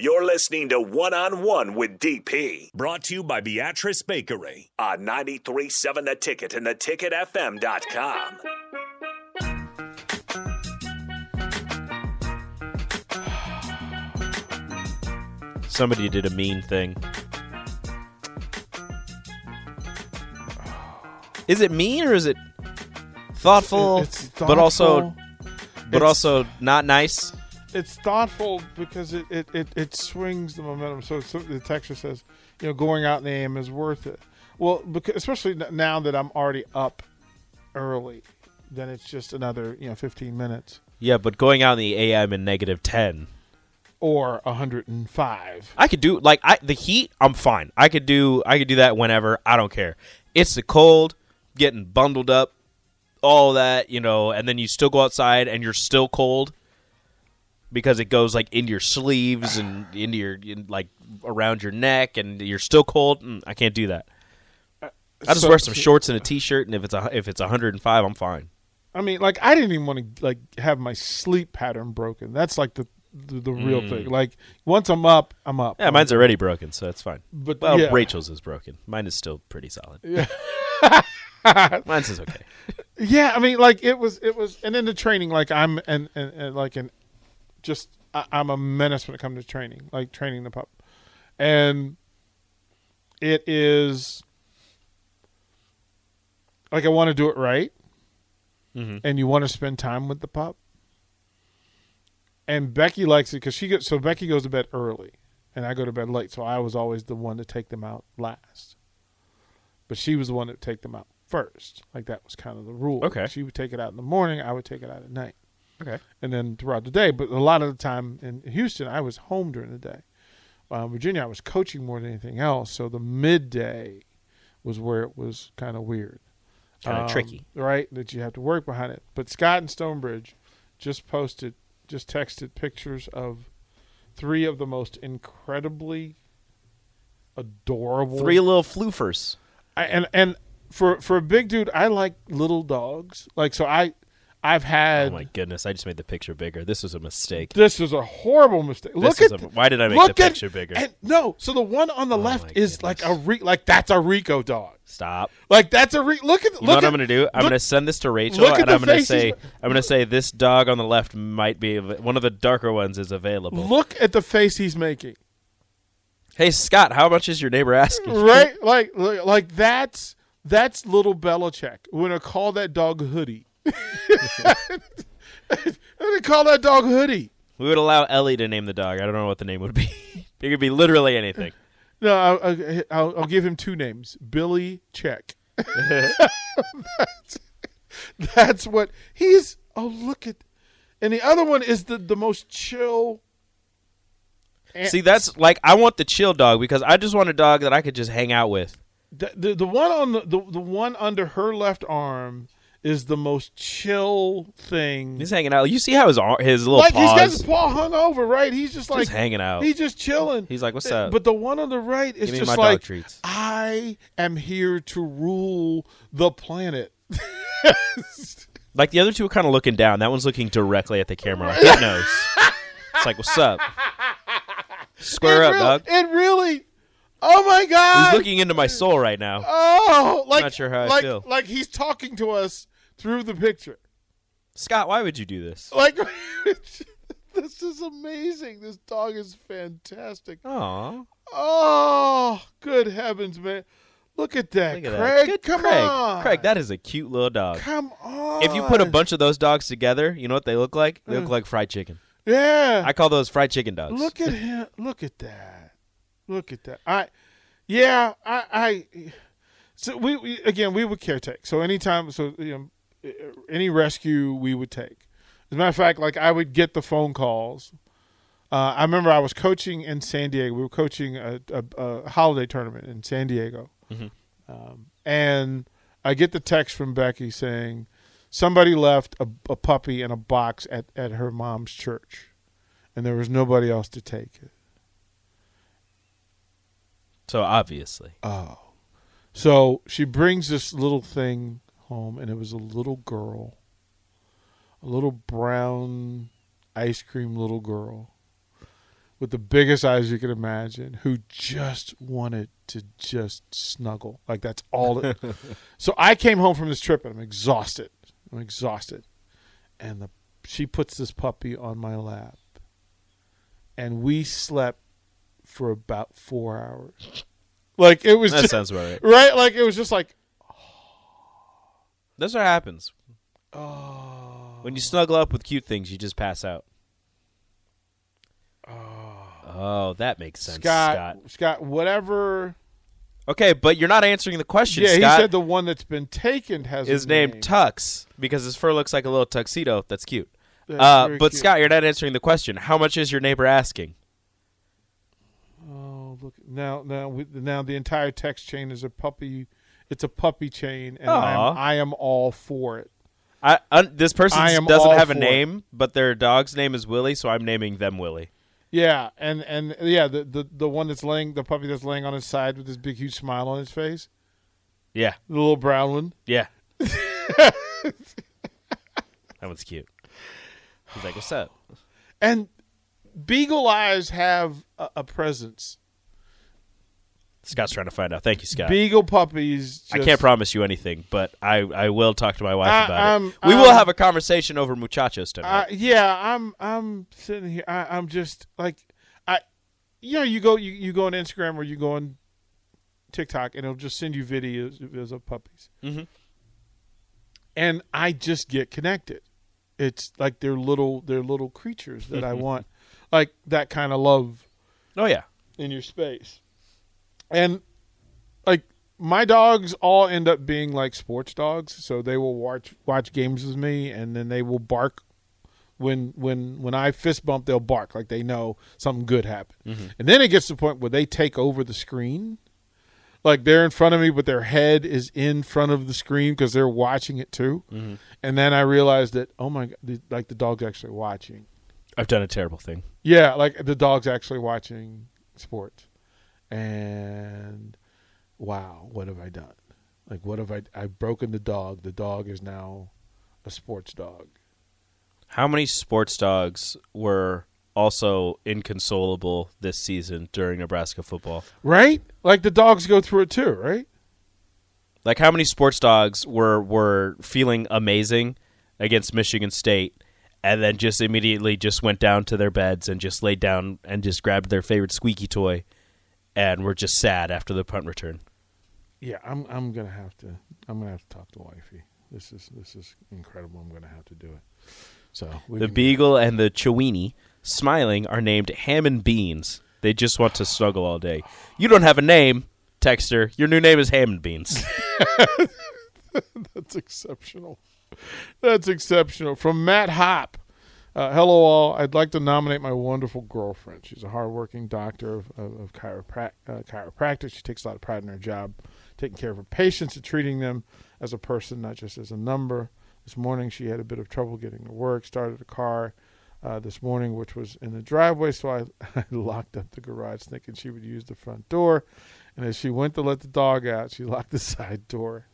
You're listening to One on One with DP Brought to you by Beatrice Bakery. on 93.7 The Ticket and theticketfm.com. Somebody did a mean thing. Is it mean or is it thoughtful, It's but also but It's- also not nice? It's thoughtful because it, it, it, it swings the momentum. So, so the texture says, you know, going out in the AM is worth it. Well, because especially now that I'm already up early, then it's just another you know 15 minutes Yeah, but going out in the AM in negative ten. or 105. I could do like I the heat. I'm fine. I could do I could do that whenever. I don't care. It's the cold, getting bundled up, all that you know, and then you still go outside and you're still cold because it goes like into your sleeves and into your in, like around your neck, and you're still cold. Mm, I can't do that. I just So- wear some shorts and a t-shirt, and if it's a if it's 105, I'm fine. I mean, like I didn't even want to like have my sleep pattern broken. That's like the the, the real thing. Like once I'm up, I'm up. Mm. Yeah, mine's already broken, so it's fine. But Well, yeah. Rachel's is broken. Mine is still pretty solid. Yeah. Mine's is okay. Yeah, I mean, like it was, it was, and then the training, like I'm, and, and, and like an, just I, I'm a menace when it comes to training, like training the pup, and it is like I want to do it right, Mhm. and you want to spend time with the pup, and Becky likes it because she gets so Becky goes to bed early, and I go to bed late, so I was always the one to take them out last, but she was the one to take them out first, like that was kind of the rule. Okay. she would take it out in the morning, I would take it out at night Okay. and then throughout the day. But a lot of the time in Houston, I was home during the day. Uh, Virginia, I was coaching more than anything else, so the midday was where it was kind of weird, Kind of Um, tricky. right? That you have to work behind it. But Scott and Stonebridge just posted, just texted pictures of three of the most incredibly adorable Three little floofers. I, and and for for a big dude, I like little dogs. Like so, I I've had. Oh my goodness! I just made the picture bigger. This was a mistake. this is a horrible mistake. This look at a- why did I make the at- picture bigger? And no, so the one on the Oh left is like a re, like that's a Rico dog. Stop. Like that's a re, look at You look know what at, I'm going to do? I'm going to send this to Rachel, at and I'm going to say, I'm going to say this dog on the left might be one of the darker ones is available. Look at the face he's making. Hey Scott, how much is your neighbor asking? Right, like like like that's that's little Belichick. We're gonna call that dog Hoodie. Gonna call that dog Hoodie. We would allow Ellie to name the dog. I don't know what the name would be. it could be literally anything. No, I'll, I'll, I'll, give him two names: Billy Check. that's, that's what he's. Oh, look at, and the other one is the the most chill. See, that's like I want the chill dog because I just want a dog that I could just hang out with. the, the the one on the, the the one under her left arm is the most chill thing. He's hanging out. You see how his his little like he's got his paw hung over, right? He's just like just hanging out. He's just chilling. He's like, "What's Uh, up?" But the one on the right is just like. I am here to rule the planet. Like the other two are kind of looking down. That one's looking directly at the camera. Like knows. it's like, what's up? Square it up, really, dog. It really. Oh my god! He's looking into my soul right now. Oh, like Not sure how I like, feel. Like he's talking to us through the picture. Scott, why would you do this? Like this is amazing. This dog is fantastic. Aw. Oh, good heavens, man! Look at that, Look at Craig. that. Come Craig. on, Craig, that is a cute little dog. Come on. If you put a bunch of those dogs together, you know what they look like? They look Mm. like fried chicken. yeah, I call those fried chicken dogs. Look at him. Look at that. Look at that. I, yeah, I, I. So we, we again we would caretake. So anytime, so you know, any rescue we would take. As a matter of fact, like I would get the phone calls. Uh, I remember I was coaching in San Diego. We were coaching a, a, a holiday tournament in San Diego, Mhm. um, and I get the text from Becky saying somebody left a, a puppy in a box at, at her mom's church, and there was nobody else to take it. So obviously. Oh. So she brings this little thing home, and it was a little girl, a little brown ice cream little girl with the biggest eyes you can imagine, who just wanted to just snuggle. Like that's all. So I came home from this trip and I'm exhausted. I'm exhausted, and the she puts this puppy on my lap, and we slept for about four hours. Like it was That just sounds about right. right. Like it was just like That's what happens. oh When you snuggle up with cute things, you just pass out. Oh, that makes sense, Scott, Scott. Scott, whatever. Okay, but you're not answering the question, yeah, Scott. he said the one that's been taken has is named name. Tux because his fur looks like a little tuxedo. That's cute. That's Uh, but cute. Scott, you're not answering the question. How much is your neighbor asking? Oh, look now, now, now the entire text chain is a puppy. It's a puppy chain, and I am, I am all for it. I, un, this person doesn't have a for it. name, but their dog's name is Willie, so I'm naming them Willie. Yeah, and and yeah, the, the the one that's laying, the puppy that's laying on his side with this big huge smile on his face, Yeah, the little brown one. yeah. that one's cute. He's like, "What's up?" And beagle eyes have a, a presence. Scott's trying to find out. Thank you, Scott. Beagle puppies. I can't promise you anything, but I, I will talk to my wife I- about I'm- it. We will I'm- have a conversation over muchachos Uh, tonight. yeah, I'm I'm sitting here. I, I'm just like I, you know, you go you, you go on Instagram or you go on TikTok and it'll just send you videos, of puppies, Mhm. and I just get connected. It's like they're little they're little creatures that I want, like that kind of love oh yeah, in your space, and like my dogs all end up being like sports dogs, so they will watch watch games with me, and then they will bark when when when I fist bump, they'll bark like they know something good happened, mm-hmm. and then it gets to the point where they take over the screen. Like they're in front of me, but their head is in front of the screen because they're watching it too. Mm-hmm. And then I realized that oh my god, the, like the dog's actually watching. I've done a terrible thing. Yeah, like the dog's actually watching sports. And wow, what have I done? Like what have I I've broken the dog. The dog is now a sports dog. How many sports dogs were also inconsolable this season during Nebraska football? Right? Like the dogs go through it too, right? Like how many sports dogs were were feeling amazing against Michigan State and then just immediately just went down to their beds and just laid down and just grabbed their favorite squeaky toy and were just sad after the punt return. Yeah, I'm I'm gonna have to I'm gonna have to talk to wifey. This is this is incredible. I'm gonna have to do it. So The beagle and the Chiweenie smiling are named ham and beans. They just want to snuggle all day. You don't have a name, Texter. Your new name is ham and beans. That's exceptional. That's exceptional. From Matt Hop. Uh, hello, all. I'd like to nominate my wonderful girlfriend. She's a hardworking doctor of, of, of uh, chiropractic. She takes a lot of pride in her job, taking care of her patients and treating them as a person, not just as a number. This morning, she had a bit of trouble getting to work, started a car uh, this morning, which was in the driveway, so I, I locked up the garage thinking she would use the front door. And as she went to let the dog out, she locked the side door.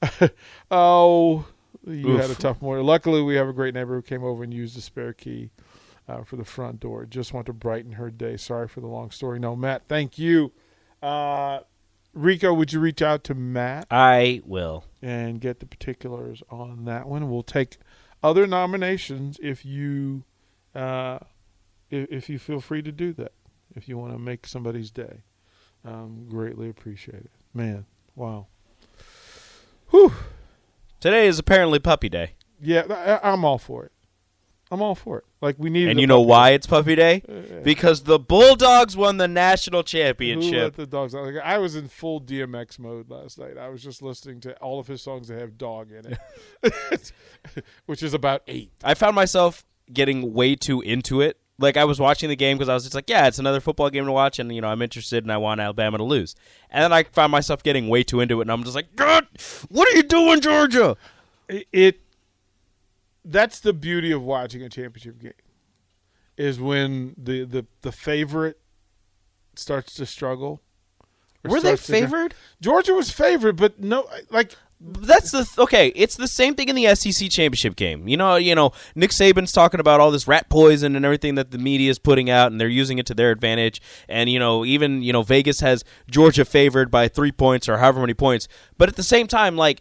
oh, you had a tough morning. Luckily, we have a great neighbor who came over and used the spare key uh, for the front door. Just want to brighten her day. Sorry for the long story. No, Matt, thank you. Uh, Rico, would you reach out to Matt I will. and get the particulars on that one? We'll take other nominations if you uh, if, if you feel free to do that. If you want to make somebody's day, um, greatly appreciate it. Man, wow. Whew. Today is apparently puppy day. Yeah, I, I'm all for it. I'm all for it. Like we need. And you know why it's puppy day? Uh, because the Bulldogs won the national Who let championship. the dogs out? Like, I was in full DMX mode last night. I was just listening to all of his songs that have dog in it, which is about eight. I found myself getting way too into it. Like I was watching the game because I was just like, yeah, it's another football game to watch, and you know I'm interested and I want Alabama to lose. And then I found myself getting way too into it, and I'm just like, God, what are you doing, Georgia? it, it that's the beauty of watching a championship game is when the the, the favorite starts to struggle Were they favored? georgia was favored but no like That's the th- okay. It's the same thing in the SEC championship game. You know, you know, Nick Saban's talking about all this rat poison and everything that the media is putting out, and they're using it to their advantage. And you know, even you know, Vegas has Georgia favored by three points or however many points. But at the same time, like,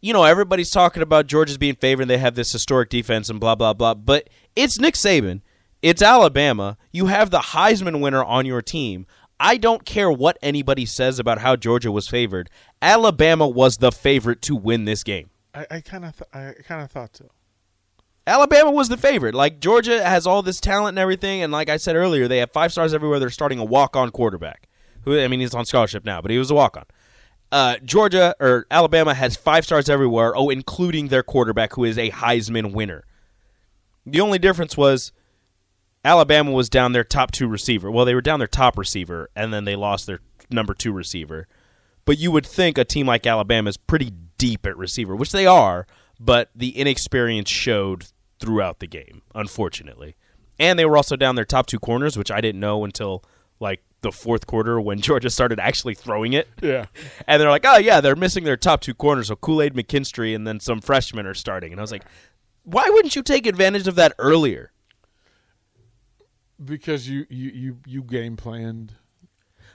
you know, everybody's talking about Georgia's being favored. and They have this historic defense and blah blah blah. But it's Nick Saban. It's Alabama. You have the Heisman winner on your team. I don't care what anybody says about how Georgia was favored. Alabama was the favorite to win this game. I, kind of I kind of thought so. Alabama was the favorite. Like Georgia has all this talent and everything, and like I said earlier, they have five stars everywhere. They're starting a walk-on quarterback. Who I mean, he's on scholarship now, but he was a walk-on. Uh, Georgia or Alabama has five stars everywhere. Oh, including their quarterback, who is a Heisman winner. The only difference was Alabama was down their top two receiver. Well, they were down their top receiver, and then they lost their number two receiver. But you would think a team like Alabama is pretty deep at receiver, which they are, but the inexperience showed throughout the game, unfortunately. And they were also down their top two corners, which I didn't know until like the fourth quarter when Georgia started actually throwing it. Yeah. And they're like, oh, yeah, they're missing their top two corners. So Kool Aid McKinstry and then some freshmen are starting. And I was like, why wouldn't you take advantage of that earlier? Because you you you, you game planned.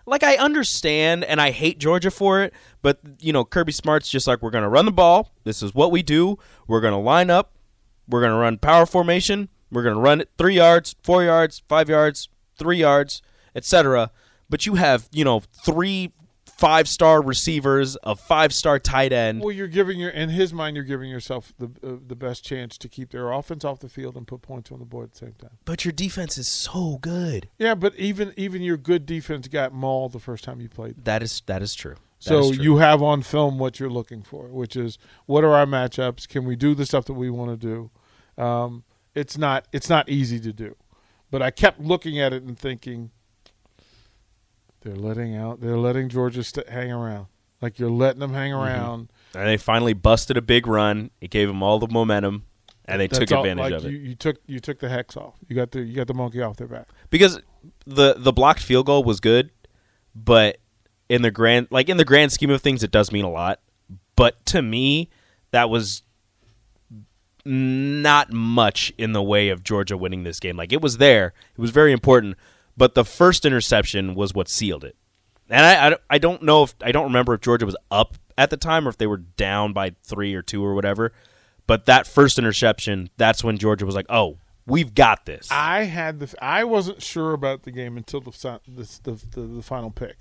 like I understand and I hate Georgia for it, but you know Kirby Smart's just like we're going to run the ball. This is what we do. We're going to line up. We're going to run power formation. We're going to run it 3 yards, 4 yards, 5 yards, 3 yards, etc. But you have, you know, three five-star receivers, a five-star tight end. Well, you're giving your in his mind, you're giving yourself the uh, the best chance to keep their offense off the field and put points on the board at the same time. But your defense is so good. Yeah, but even even your good defense got mauled the first time you played. That is that is true. That So is true. you have on film what you're looking for, which is what are our matchups? Can we do the stuff that we want to do? Um, it's not it's not easy to do, but I kept looking at it and thinking they're letting out they're letting Georgia st- hang around like you're letting them hang Mm-hmm. around. and they finally busted a big run. It gave them all the momentum and they That's took all- advantage like of it. You, you took you took the hex off. You got the you got the monkey off their back. because the the blocked field goal was good, but in the grand like in the grand scheme of things, it does mean a lot. But to me, that was not much in the way of Georgia winning this game. Like it was there, it was very important, but the first interception was what sealed it. And I, I, I don't know if I don't remember if Georgia was up at the time or if they were down by three or two or whatever. But that first interception, that's when Georgia was like, "Oh, we've got this." I had this. I wasn't sure about the game until the the the, the, the final pick,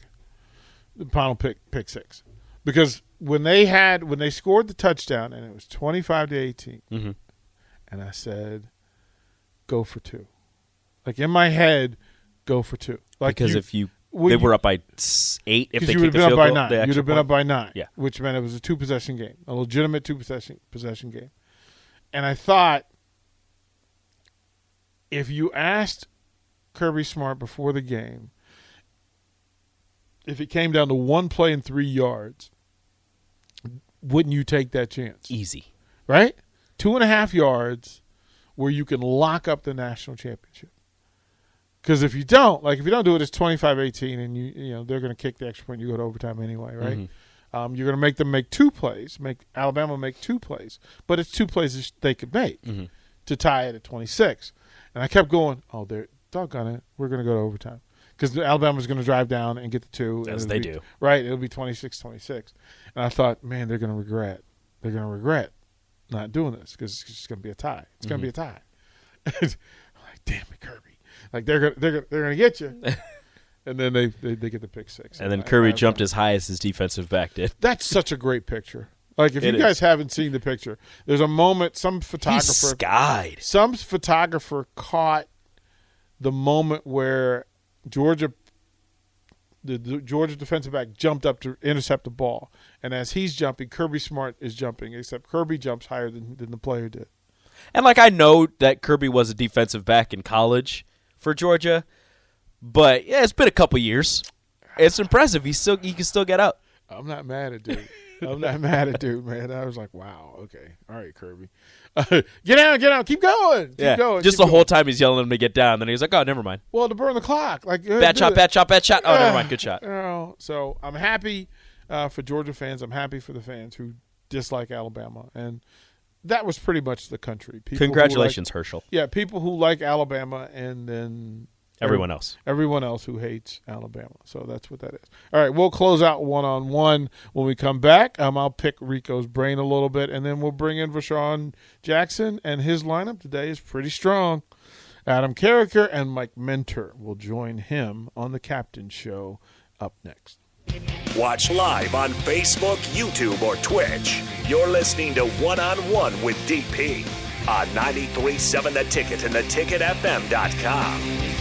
the final pick pick six, because when they had when they scored the touchdown and it was twenty five to 18 Mhm. and I said, go for two, like in my head, go for two, like because you- if you well, they you- were up by eight, if because they you would have been up by goal, nine. You'd have been point. up by nine. Yeah. Which meant it was a two possession game, a legitimate two possession possession game. And I thought if you asked Kirby Smart before the game if it came down to one play and three yards, wouldn't you take that chance? easy. Right? Two and a half yards where you can lock up the national championship. Because if you don't, like if you don't do it, it's 25-18 and you you know they're going to kick the extra point. You go to overtime anyway, right? Mhm. Um, you're going to make them make two plays, make Alabama make two plays, but it's two plays they could make Mhm. to tie it at 26. And I kept going, oh, they're doggone it, we're going to go to overtime because Alabama's going to drive down and get the two, As they be- do. right? It'll be 26-26. And I thought, man, they're going to regret. They're going to regret not doing this because it's just going to be a tie. It's going to be a tie. I'm like, damn it, Kirby! Like they're gonna they're gonna, they're going to get you. and then they, they they get the pick six. And then I- Kirby I- jumped as high as his defensive back did. That's such a great picture. Like if It you guys is. haven't seen the picture, there's a moment some He photographer skied. some photographer caught the moment where Georgia the, the Georgia defensive back jumped up to intercept the ball, and as he's jumping, Kirby Smart is jumping. Except Kirby jumps higher than, than the player did. And like I know that Kirby was a defensive back in college for Georgia, but yeah, it's been a couple years. It's impressive. He still he can still get up. I'm not mad at dude. I'm not mad at dude, man. I was like, wow, okay, all right, Kirby, get out, get out, keep going, keep yeah, going. just the going. whole time he's yelling at him to get down. Then he's like, "Oh, never mind. well to burn the clock, like uh, Bad shot, it. bad shot, bad shot. Oh, never mind. Good shot." So I'm happy uh, for Georgia fans. I'm happy for the fans who dislike Alabama, and that was pretty much the country. People Congratulations, like- Herschel. yeah, people who like Alabama, and then Everyone else. everyone else who hates Alabama. So that's what that is. All right, we'll close out one on one when we come back. Um, I'll pick Rico's brain a little bit, and then we'll bring in Vashawn Jackson, and his lineup today is pretty strong. Adam Carriker and Mike Minter will join him on the Captain Show up next. Watch live on Facebook, YouTube, or Twitch. You're listening to One on One with DP on 93.7 The Ticket and theticketfm.com.